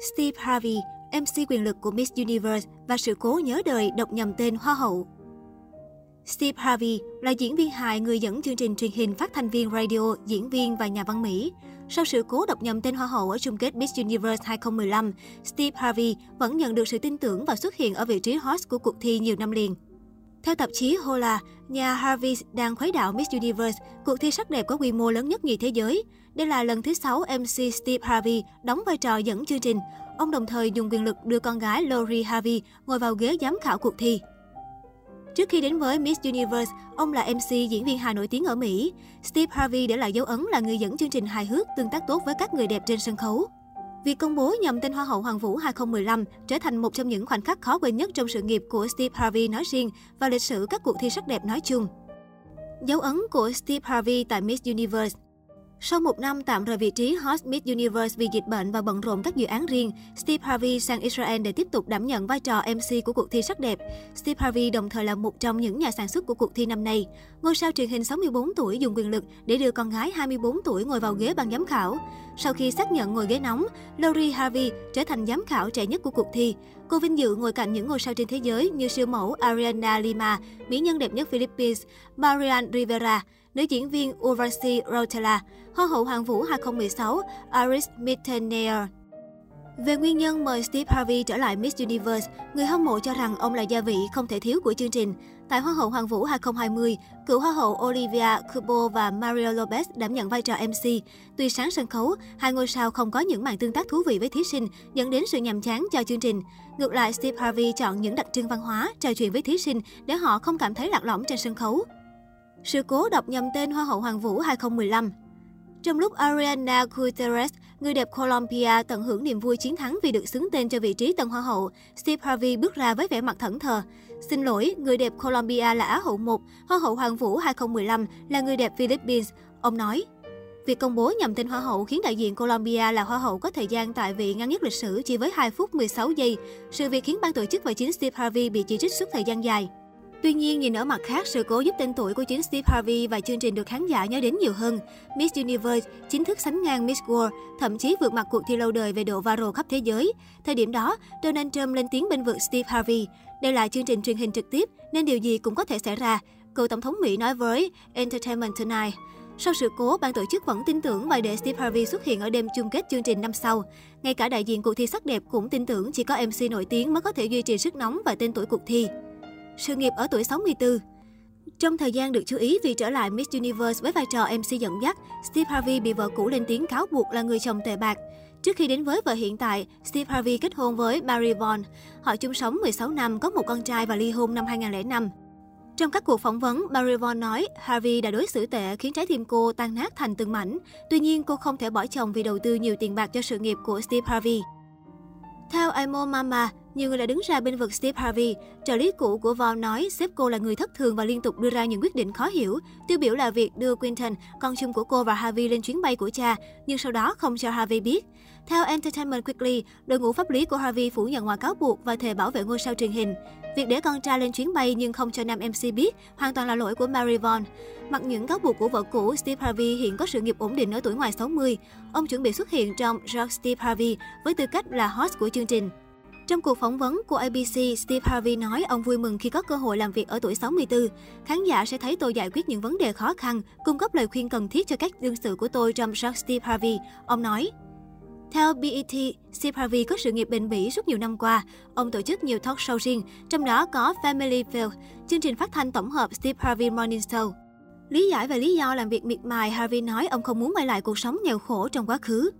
Steve Harvey, MC quyền lực của Miss Universe và sự cố nhớ đời đọc nhầm tên Hoa hậu. Steve Harvey là diễn viên hài, người dẫn chương trình truyền hình, phát thanh viên radio, diễn viên và nhà văn Mỹ. Sau sự cố đọc nhầm tên Hoa hậu ở chung kết Miss Universe 2015, Steve Harvey vẫn nhận được sự tin tưởng và xuất hiện ở vị trí host của cuộc thi nhiều năm liền. Theo tạp chí Hola, nhà Harvey đang khuấy đảo Miss Universe, cuộc thi sắc đẹp có quy mô lớn nhất nhì thế giới. Đây là lần thứ 6 MC Steve Harvey đóng vai trò dẫn chương trình. Ông đồng thời dùng quyền lực đưa con gái Lori Harvey ngồi vào ghế giám khảo cuộc thi. Trước khi đến với Miss Universe, ông là MC diễn viên hài nổi tiếng ở Mỹ. Steve Harvey để lại dấu ấn là người dẫn chương trình hài hước tương tác tốt với các người đẹp trên sân khấu. Việc công bố nhầm tên Hoa hậu Hoàng vũ 2015 trở thành một trong những khoảnh khắc khó quên nhất trong sự nghiệp của Steve Harvey nói riêng và lịch sử các cuộc thi sắc đẹp nói chung. Dấu ấn của Steve Harvey tại Miss Universe sau một năm tạm rời vị trí host Miss Universe vì dịch bệnh và bận rộn các dự án riêng, Steve Harvey sang Israel để tiếp tục đảm nhận vai trò MC của cuộc thi sắc đẹp. Steve Harvey đồng thời là một trong những nhà sản xuất của cuộc thi năm nay. Ngôi sao truyền hình 64 tuổi dùng quyền lực để đưa con gái 24 tuổi ngồi vào ghế ban giám khảo. Sau khi xác nhận ngồi ghế nóng, Lori Harvey trở thành giám khảo trẻ nhất của cuộc thi. Cô vinh dự ngồi cạnh những ngôi sao trên thế giới như siêu mẫu Ariana Lima, mỹ nhân đẹp nhất Philippines, Marian Rivera, nữ diễn viên Urvashi Rotella, Hoa hậu Hoàng vũ 2016 Aris Mittenere. Về nguyên nhân mời Steve Harvey trở lại Miss Universe, người hâm mộ cho rằng ông là gia vị không thể thiếu của chương trình. Tại Hoa hậu Hoàng vũ 2020, cựu Hoa hậu Olivia Cubo và Mario Lopez đảm nhận vai trò MC. Tuy sáng sân khấu, hai ngôi sao không có những màn tương tác thú vị với thí sinh, dẫn đến sự nhàm chán cho chương trình. Ngược lại, Steve Harvey chọn những đặc trưng văn hóa, trò chuyện với thí sinh để họ không cảm thấy lạc lõng trên sân khấu. Sự cố đọc nhầm tên Hoa hậu Hoàng vũ 2015 trong lúc Ariana Gutierrez, người đẹp Colombia tận hưởng niềm vui chiến thắng vì được xứng tên cho vị trí Tân Hoa hậu, Steve Harvey bước ra với vẻ mặt thẫn thờ. Xin lỗi, người đẹp Colombia là Á hậu 1, Hoa hậu Hoàng vũ 2015 là người đẹp Philippines. Ông nói, Việc công bố nhầm tên Hoa hậu khiến đại diện Colombia là Hoa hậu có thời gian tại vị ngắn nhất lịch sử chỉ với 2 phút 16 giây. Sự việc khiến ban tổ chức và chính Steve Harvey bị chỉ trích suốt thời gian dài. Tuy nhiên, nhìn ở mặt khác, sự cố giúp tên tuổi của chính Steve Harvey và chương trình được khán giả nhớ đến nhiều hơn. Miss Universe chính thức sánh ngang Miss World, thậm chí vượt mặt cuộc thi lâu đời về độ viral khắp thế giới. Thời điểm đó, Donald Trump lên tiếng bên vực Steve Harvey. Đây là chương trình truyền hình trực tiếp, nên điều gì cũng có thể xảy ra, cựu tổng thống Mỹ nói với Entertainment Tonight. Sau sự cố, ban tổ chức vẫn tin tưởng và để Steve Harvey xuất hiện ở đêm chung kết chương trình năm sau. Ngay cả đại diện cuộc thi sắc đẹp cũng tin tưởng chỉ có MC nổi tiếng mới có thể duy trì sức nóng và tên tuổi cuộc thi sự nghiệp ở tuổi 64. Trong thời gian được chú ý vì trở lại Miss Universe với vai trò MC dẫn dắt, Steve Harvey bị vợ cũ lên tiếng cáo buộc là người chồng tệ bạc. Trước khi đến với vợ hiện tại, Steve Harvey kết hôn với Barry Vaughn. Họ chung sống 16 năm, có một con trai và ly hôn năm 2005. Trong các cuộc phỏng vấn, Barry Vaughn nói Harvey đã đối xử tệ khiến trái tim cô tan nát thành từng mảnh. Tuy nhiên, cô không thể bỏ chồng vì đầu tư nhiều tiền bạc cho sự nghiệp của Steve Harvey. Theo Amo Mama, nhiều người đã đứng ra bên vực Steve Harvey. Trợ lý cũ của Vaughn nói sếp cô là người thất thường và liên tục đưa ra những quyết định khó hiểu. Tiêu biểu là việc đưa Quinton, con chung của cô và Harvey lên chuyến bay của cha, nhưng sau đó không cho Harvey biết. Theo Entertainment Weekly, đội ngũ pháp lý của Harvey phủ nhận mọi cáo buộc và thề bảo vệ ngôi sao truyền hình. Việc để con trai lên chuyến bay nhưng không cho nam MC biết hoàn toàn là lỗi của Mary Vaughn. Mặc những cáo buộc của vợ cũ, Steve Harvey hiện có sự nghiệp ổn định ở tuổi ngoài 60. Ông chuẩn bị xuất hiện trong George Steve Harvey với tư cách là host của chương trình. Trong cuộc phỏng vấn của ABC, Steve Harvey nói ông vui mừng khi có cơ hội làm việc ở tuổi 64. Khán giả sẽ thấy tôi giải quyết những vấn đề khó khăn, cung cấp lời khuyên cần thiết cho các đương sự của tôi trong show Steve Harvey. Ông nói, theo BET, Steve Harvey có sự nghiệp bền bỉ suốt nhiều năm qua. Ông tổ chức nhiều talk show riêng, trong đó có Family Field, chương trình phát thanh tổng hợp Steve Harvey Morning Show. Lý giải về lý do làm việc miệt mài, Harvey nói ông không muốn quay lại cuộc sống nghèo khổ trong quá khứ.